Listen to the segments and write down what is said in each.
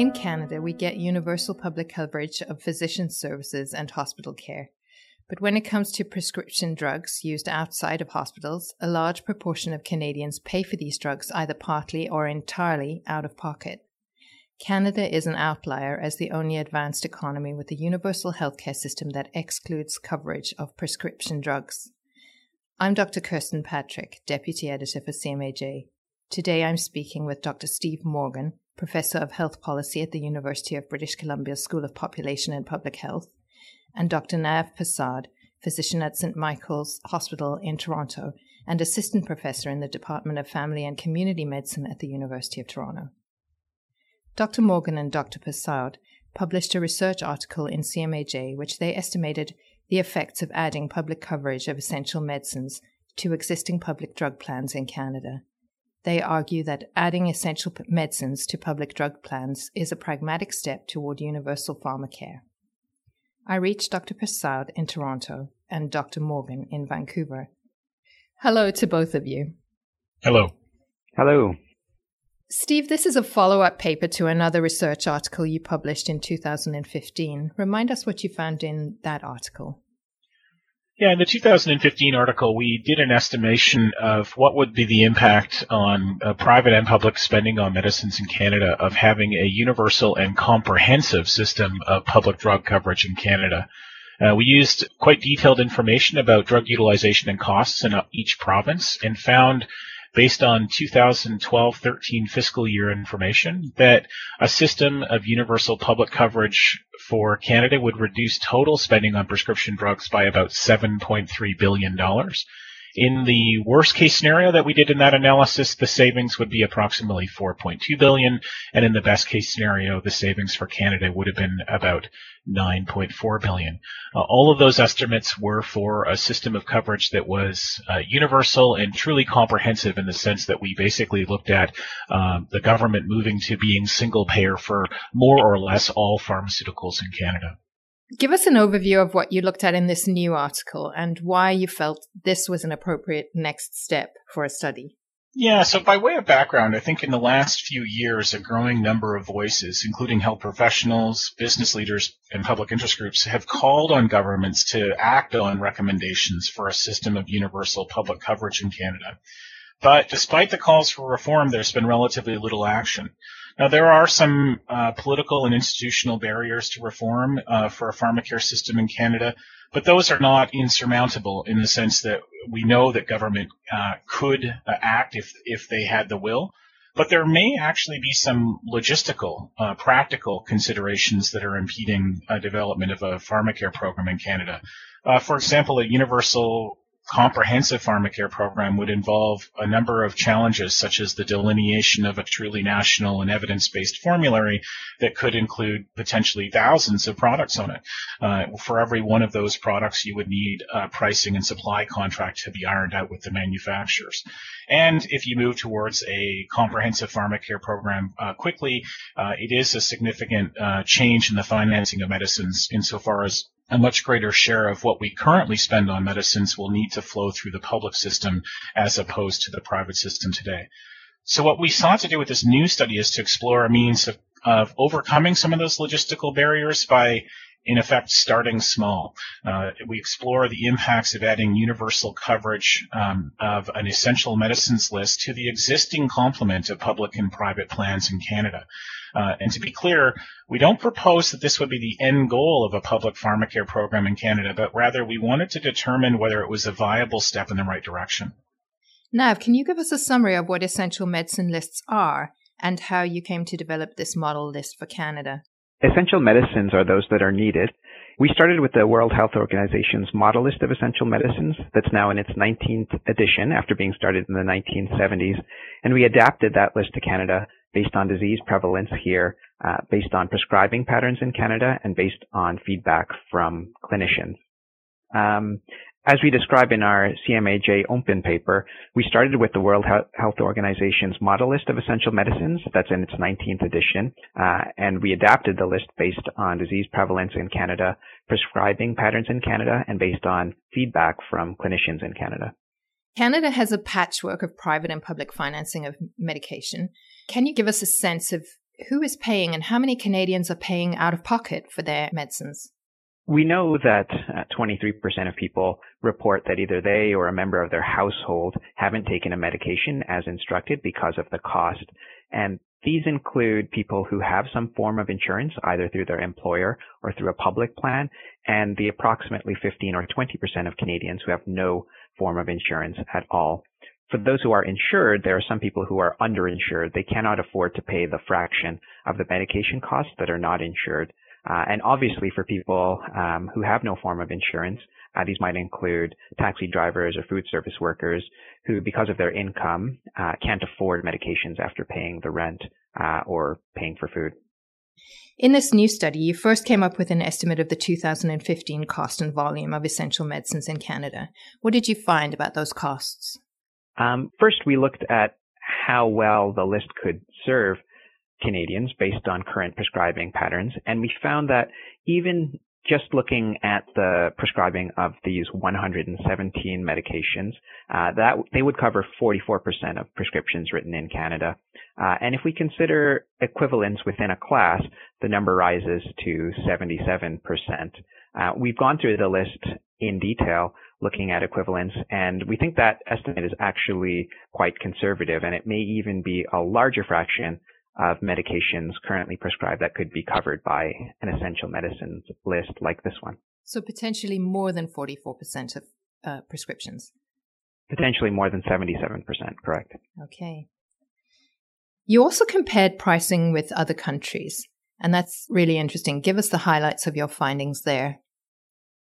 In Canada, we get universal public coverage of physician services and hospital care. But when it comes to prescription drugs used outside of hospitals, a large proportion of Canadians pay for these drugs either partly or entirely out of pocket. Canada is an outlier as the only advanced economy with a universal healthcare system that excludes coverage of prescription drugs. I'm Dr. Kirsten Patrick, Deputy Editor for CMAJ. Today I'm speaking with Dr. Steve Morgan, Professor of Health Policy at the University of British Columbia School of Population and Public Health, and Dr. Nav Persaud, physician at St. Michael's Hospital in Toronto and assistant professor in the Department of Family and Community Medicine at the University of Toronto. Dr. Morgan and Dr. Persaud published a research article in CMAJ which they estimated the effects of adding public coverage of essential medicines to existing public drug plans in Canada. They argue that adding essential medicines to public drug plans is a pragmatic step toward universal pharmacare. I reached Dr. Persaud in Toronto and Dr. Morgan in Vancouver. Hello to both of you. Hello. Hello. Steve, this is a follow up paper to another research article you published in 2015. Remind us what you found in that article. Yeah, in the 2015 article, we did an estimation of what would be the impact on uh, private and public spending on medicines in Canada of having a universal and comprehensive system of public drug coverage in Canada. Uh, we used quite detailed information about drug utilization and costs in uh, each province and found based on 2012-13 fiscal year information that a system of universal public coverage for Canada would reduce total spending on prescription drugs by about $7.3 billion. In the worst case scenario that we did in that analysis, the savings would be approximately 4.2 billion, and in the best case scenario, the savings for Canada would have been about 9.4 billion. Uh, all of those estimates were for a system of coverage that was uh, universal and truly comprehensive in the sense that we basically looked at um, the government moving to being single payer for more or less all pharmaceuticals in Canada. Give us an overview of what you looked at in this new article and why you felt this was an appropriate next step for a study. Yeah, so by way of background, I think in the last few years, a growing number of voices, including health professionals, business leaders, and public interest groups, have called on governments to act on recommendations for a system of universal public coverage in Canada. But despite the calls for reform, there's been relatively little action. Now, there are some uh, political and institutional barriers to reform uh, for a pharmacare system in Canada, but those are not insurmountable in the sense that we know that government uh, could uh, act if if they had the will. But there may actually be some logistical, uh, practical considerations that are impeding development of a pharmacare program in Canada. Uh, for example, a universal comprehensive pharmacare program would involve a number of challenges, such as the delineation of a truly national and evidence-based formulary that could include potentially thousands of products on it. Uh, for every one of those products, you would need a pricing and supply contract to be ironed out with the manufacturers. And if you move towards a comprehensive pharmacare program uh, quickly, uh, it is a significant uh, change in the financing of medicines insofar as a much greater share of what we currently spend on medicines will need to flow through the public system as opposed to the private system today. So what we sought to do with this new study is to explore a means of, of overcoming some of those logistical barriers by in effect starting small. Uh, we explore the impacts of adding universal coverage um, of an essential medicines list to the existing complement of public and private plans in Canada. Uh, and to be clear, we don't propose that this would be the end goal of a public pharmacare program in Canada, but rather we wanted to determine whether it was a viable step in the right direction. Nav, can you give us a summary of what essential medicine lists are and how you came to develop this model list for Canada? Essential medicines are those that are needed. We started with the World Health Organization's model list of essential medicines that's now in its 19th edition after being started in the 1970s. And we adapted that list to Canada based on disease prevalence here, uh, based on prescribing patterns in Canada, and based on feedback from clinicians. Um, as we describe in our CMAJ open paper, we started with the World Health Organization's model list of essential medicines. That's in its 19th edition. Uh, and we adapted the list based on disease prevalence in Canada, prescribing patterns in Canada, and based on feedback from clinicians in Canada. Canada has a patchwork of private and public financing of medication. Can you give us a sense of who is paying and how many Canadians are paying out of pocket for their medicines? We know that uh, 23% of people report that either they or a member of their household haven't taken a medication as instructed because of the cost. And these include people who have some form of insurance, either through their employer or through a public plan, and the approximately 15 or 20% of Canadians who have no form of insurance at all. For those who are insured, there are some people who are underinsured. They cannot afford to pay the fraction of the medication costs that are not insured. Uh, and obviously for people um, who have no form of insurance, uh, these might include taxi drivers or food service workers who, because of their income, uh, can't afford medications after paying the rent uh, or paying for food. In this new study, you first came up with an estimate of the 2015 cost and volume of essential medicines in Canada. What did you find about those costs? Um, first, we looked at how well the list could serve Canadians based on current prescribing patterns, and we found that even just looking at the prescribing of these 117 medications, uh, that they would cover 44% of prescriptions written in Canada. Uh, and if we consider equivalence within a class, the number rises to 77%. Uh, we've gone through the list in detail looking at equivalence, and we think that estimate is actually quite conservative, and it may even be a larger fraction of medications currently prescribed that could be covered by an essential medicines list like this one. So potentially more than 44% of uh, prescriptions. Potentially more than 77%, correct. Okay. You also compared pricing with other countries, and that's really interesting. Give us the highlights of your findings there.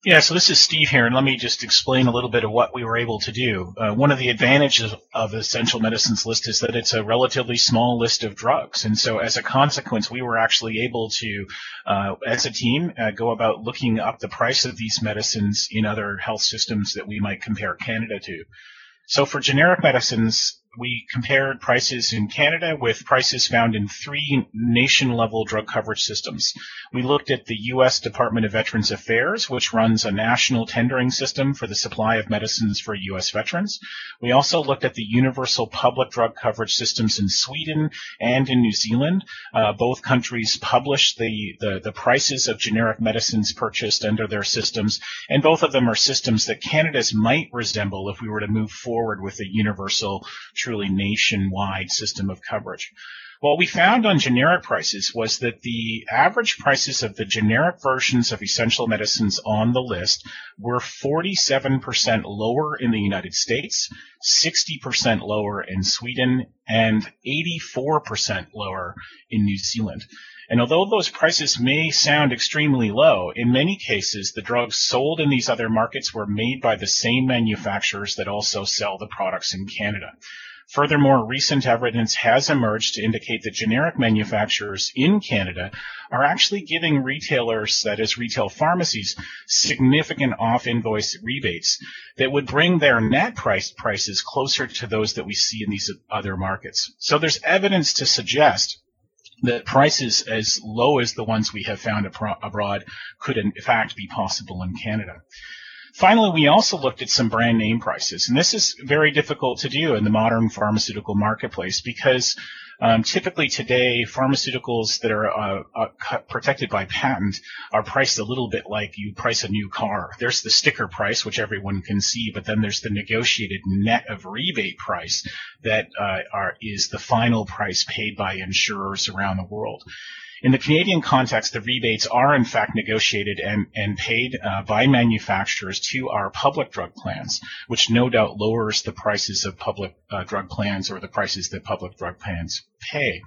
Yeah, so this is Steve here, and let me just explain a little bit of what we were able to do. Uh, one of the advantages of Essential Medicines list is that it's a relatively small list of drugs, and so as a consequence, we were actually able to, uh, as a team, uh, go about looking up the price of these medicines in other health systems that we might compare Canada to. So for generic medicines, we compared prices in Canada with prices found in three nation level drug coverage systems. We looked at the U.S. Department of Veterans Affairs, which runs a national tendering system for the supply of medicines for U.S. veterans. We also looked at the universal public drug coverage systems in Sweden and in New Zealand. Uh, both countries publish the, the, the prices of generic medicines purchased under their systems, and both of them are systems that Canada's might resemble if we were to move forward with a universal truly nationwide system of coverage. What we found on generic prices was that the average prices of the generic versions of essential medicines on the list were 47% lower in the United States, 60% lower in Sweden, and 84% lower in New Zealand. And although those prices may sound extremely low, in many cases the drugs sold in these other markets were made by the same manufacturers that also sell the products in Canada. Furthermore, recent evidence has emerged to indicate that generic manufacturers in Canada are actually giving retailers, that is retail pharmacies, significant off-invoice rebates that would bring their net price prices closer to those that we see in these other markets. So there's evidence to suggest that prices as low as the ones we have found abroad could in fact be possible in Canada. Finally, we also looked at some brand name prices, and this is very difficult to do in the modern pharmaceutical marketplace because um, typically today, pharmaceuticals that are uh, uh, protected by patent are priced a little bit like you price a new car. There's the sticker price, which everyone can see, but then there's the negotiated net of rebate price that uh, are, is the final price paid by insurers around the world. In the Canadian context, the rebates are in fact negotiated and, and paid uh, by manufacturers to our public drug plans, which no doubt lowers the prices of public uh, drug plans or the prices that public drug plans pay.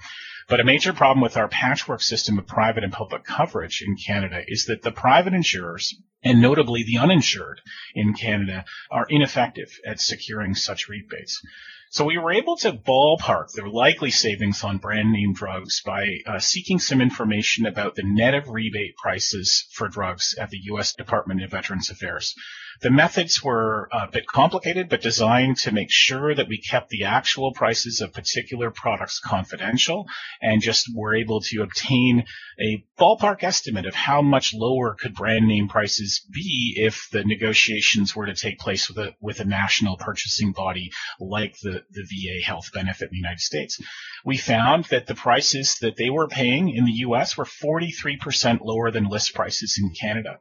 But a major problem with our patchwork system of private and public coverage in Canada is that the private insurers, and notably the uninsured in Canada, are ineffective at securing such rebates. So we were able to ballpark the likely savings on brand name drugs by uh, seeking some information about the net of rebate prices for drugs at the U.S. Department of Veterans Affairs. The methods were a bit complicated, but designed to make sure that we kept the actual prices of particular products confidential and just were able to obtain a ballpark estimate of how much lower could brand name prices be if the negotiations were to take place with a, with a national purchasing body like the, the VA health benefit in the United States. We found that the prices that they were paying in the US were 43% lower than list prices in Canada.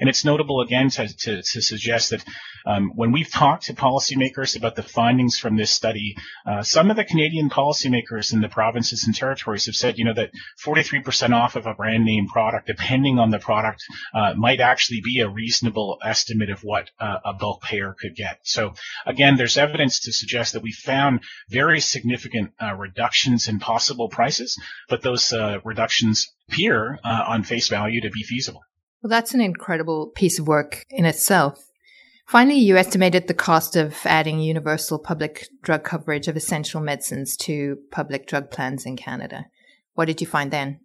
And it's notable again to, to, to suggest that um, when we've talked to policymakers about the findings from this study, uh, some of the Canadian policymakers in the provinces and territories have said, you know, that 43% off of a brand name product, depending on the product, uh, might actually be a reasonable estimate of what uh, a bulk payer could get. So again, there's evidence to suggest that we found very significant uh, reductions in possible prices, but those uh, reductions appear uh, on face value to be feasible. Well, that's an incredible piece of work in itself. Finally, you estimated the cost of adding universal public drug coverage of essential medicines to public drug plans in Canada. What did you find then?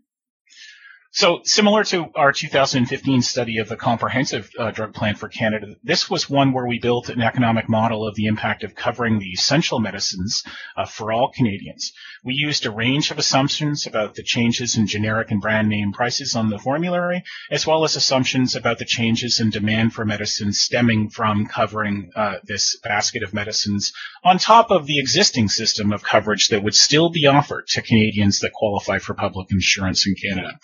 So similar to our 2015 study of the comprehensive uh, drug plan for Canada, this was one where we built an economic model of the impact of covering the essential medicines uh, for all Canadians. We used a range of assumptions about the changes in generic and brand name prices on the formulary, as well as assumptions about the changes in demand for medicines stemming from covering uh, this basket of medicines on top of the existing system of coverage that would still be offered to Canadians that qualify for public insurance in Canada.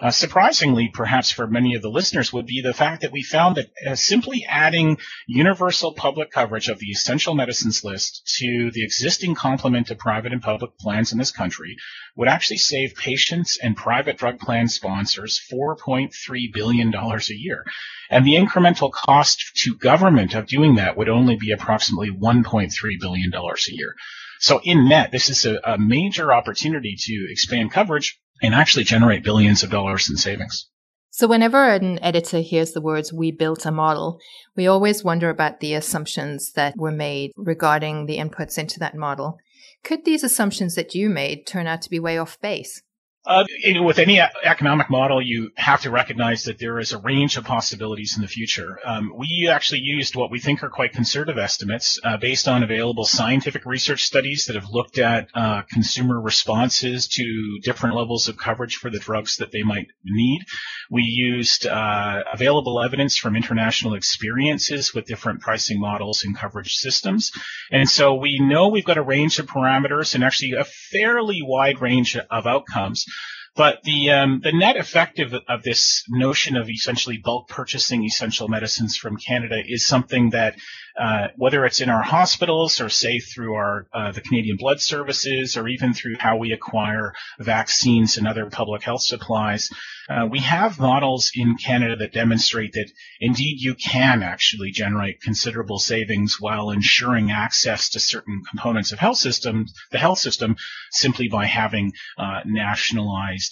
Uh, surprisingly, perhaps for many of the listeners, would be the fact that we found that uh, simply adding universal public coverage of the essential medicines list to the existing complement of private and public plans in this country would actually save patients and private drug plan sponsors $4.3 billion a year. And the incremental cost to government of doing that would only be approximately $1.3 billion a year. So in net, this is a, a major opportunity to expand coverage and actually generate billions of dollars in savings. So, whenever an editor hears the words, we built a model, we always wonder about the assumptions that were made regarding the inputs into that model. Could these assumptions that you made turn out to be way off base? Uh, with any economic model, you have to recognize that there is a range of possibilities in the future. Um, we actually used what we think are quite conservative estimates uh, based on available scientific research studies that have looked at uh, consumer responses to different levels of coverage for the drugs that they might need. We used uh, available evidence from international experiences with different pricing models and coverage systems. And so we know we've got a range of parameters and actually a fairly wide range of outcomes. But the um, the net effect of, of this notion of essentially bulk purchasing essential medicines from Canada is something that uh, whether it's in our hospitals or say through our uh, the Canadian Blood Services or even through how we acquire vaccines and other public health supplies, uh, we have models in Canada that demonstrate that indeed you can actually generate considerable savings while ensuring access to certain components of health systems, the health system, simply by having uh,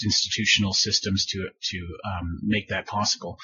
institutional systems to to um, make that possible.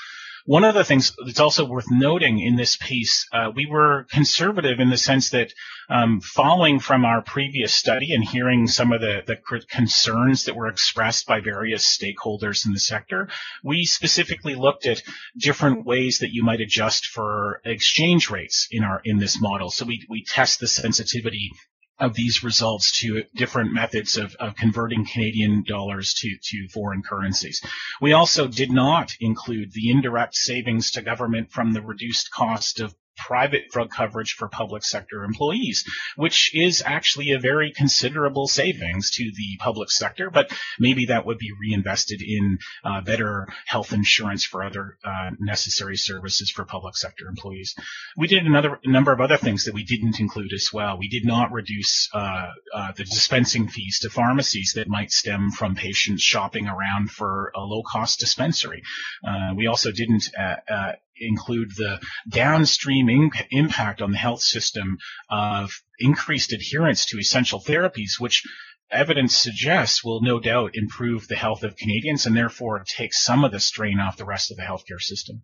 One of the things that's also worth noting in this piece, uh, we were conservative in the sense that um, following from our previous study and hearing some of the, the concerns that were expressed by various stakeholders in the sector, we specifically looked at different ways that you might adjust for exchange rates in our in this model. So we, we test the sensitivity of these results to different methods of, of converting Canadian dollars to, to foreign currencies. We also did not include the indirect savings to government from the reduced cost of private drug coverage for public sector employees, which is actually a very considerable savings to the public sector, but maybe that would be reinvested in uh, better health insurance for other uh, necessary services for public sector employees. We did another number of other things that we didn't include as well. We did not reduce uh, uh the dispensing fees to pharmacies that might stem from patients shopping around for a low cost dispensary. Uh, we also didn't uh, include the downstream in- impact on the health system of increased adherence to essential therapies, which evidence suggests will no doubt improve the health of Canadians and therefore take some of the strain off the rest of the healthcare system.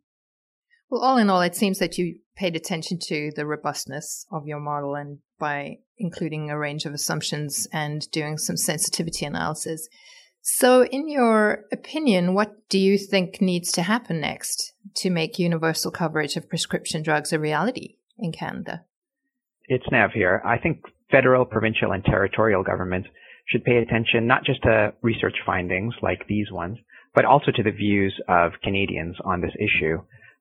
Well, all in all, it seems that you paid attention to the robustness of your model and by including a range of assumptions and doing some sensitivity analysis. So, in your opinion, what do you think needs to happen next to make universal coverage of prescription drugs a reality in Canada? It's Nav here. I think federal, provincial, and territorial governments should pay attention not just to research findings like these ones, but also to the views of Canadians on this issue.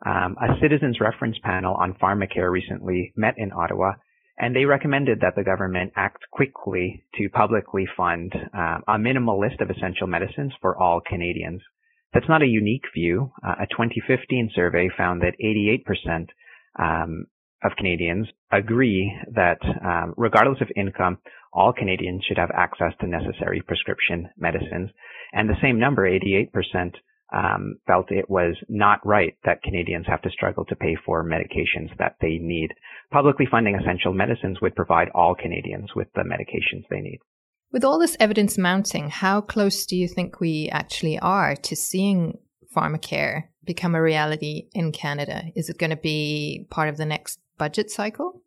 Um, a citizens reference panel on pharmacare recently met in Ottawa And they recommended that the government act quickly to publicly fund um, a minimal list of essential medicines for all Canadians. That's not a unique view. Uh, a 2015 survey found that 88% um, of Canadians agree that um, regardless of income, all Canadians should have access to necessary prescription medicines. And the same number, 88%, um, felt it was not right that Canadians have to struggle to pay for medications that they need. Publicly funding essential medicines would provide all Canadians with the medications they need. With all this evidence mounting, how close do you think we actually are to seeing pharmacare become a reality in Canada? Is it going to be part of the next budget cycle?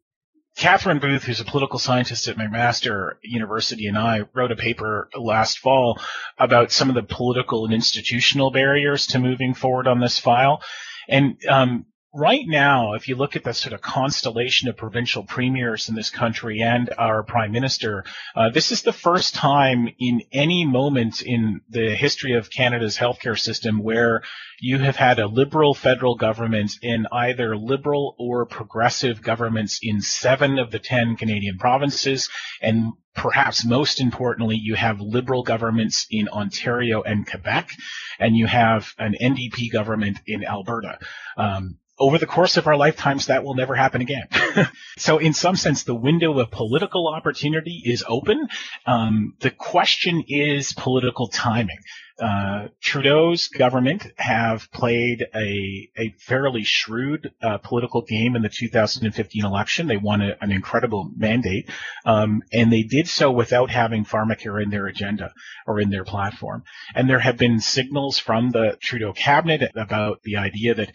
Katherine Boothe, who's a political scientist at McMaster University, and I wrote a paper last fall about some of the political and institutional barriers to moving forward on this file. And um, right now, if you look at the sort of constellation of provincial premiers in this country and our prime minister, uh, this is the first time in any moment in the history of Canada's healthcare system where you have had a liberal federal government in either liberal or progressive governments in seven of the 10 Canadian provinces. And perhaps most importantly, you have liberal governments in Ontario and Quebec, and you have an NDP government in Alberta. Um, over the course of our lifetimes, that will never happen again. so, in some sense, the window of political opportunity is open. Um, the question is political timing. Uh, Trudeau's government have played a, a fairly shrewd uh, political game in the 2015 election. They won a, an incredible mandate, um, and they did so without having pharmacare in their agenda or in their platform. And there have been signals from the Trudeau cabinet about the idea that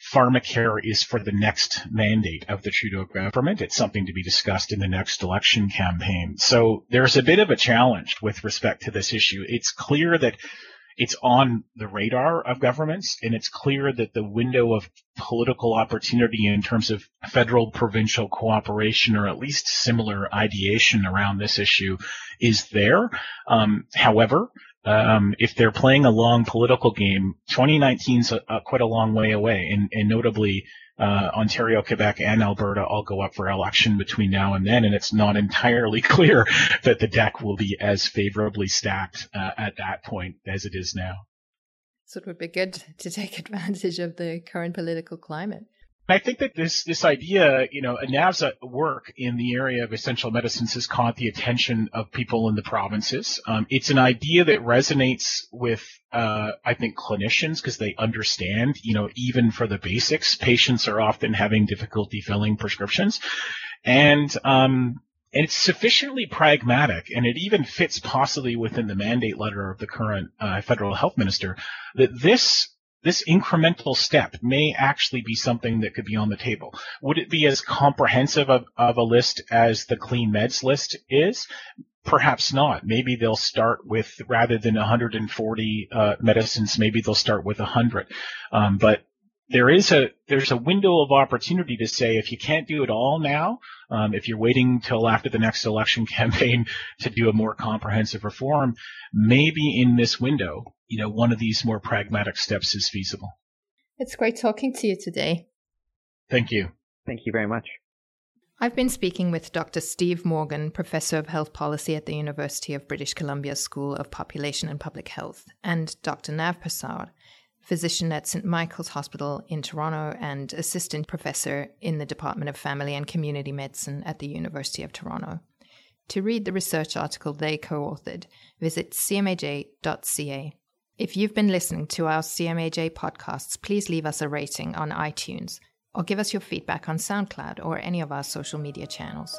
pharmacare is for the next mandate of the Trudeau government. It's something to be discussed in the next election campaign. So there's a bit of a challenge with respect to this issue. It's clear that it's on the radar of governments and it's clear that the window of political opportunity in terms of federal provincial cooperation or at least similar ideation around this issue is there. Um, however, um, if they're playing a long political game, 2019 is quite a long way away, and, and notably, uh, Ontario, Quebec, and Alberta all go up for election between now and then, and it's not entirely clear that the deck will be as favorably stacked uh, at that point as it is now. So it would be good to take advantage of the current political climate. I think that this this idea, you know, Nav's work in the area of essential medicines has caught the attention of people in the provinces. Um, it's an idea that resonates with, uh, I think, clinicians because they understand, you know, even for the basics, patients are often having difficulty filling prescriptions, and um, and it's sufficiently pragmatic, and it even fits possibly within the mandate letter of the current uh, federal health minister that this this incremental step may actually be something that could be on the table. Would it be as comprehensive of, of a list as the clean meds list is? Perhaps not. Maybe they'll start with rather than 140 uh, medicines, maybe they'll start with 100. Um, but there is a there's a window of opportunity to say if you can't do it all now, um, if you're waiting till after the next election campaign to do a more comprehensive reform, maybe in this window, you know, one of these more pragmatic steps is feasible. It's great talking to you today. Thank you. Thank you very much. I've been speaking with Dr. Steve Morgan, Professor of Health Policy at the University of British Columbia School of Population and Public Health, and Dr. Nav Persaud, physician at St. Michael's Hospital in Toronto and assistant professor in the Department of Family and Community Medicine at the University of Toronto. To read the research article they co authored, visit cmaj.ca. If you've been listening to our CMAJ podcasts, please leave us a rating on iTunes or give us your feedback on SoundCloud or any of our social media channels.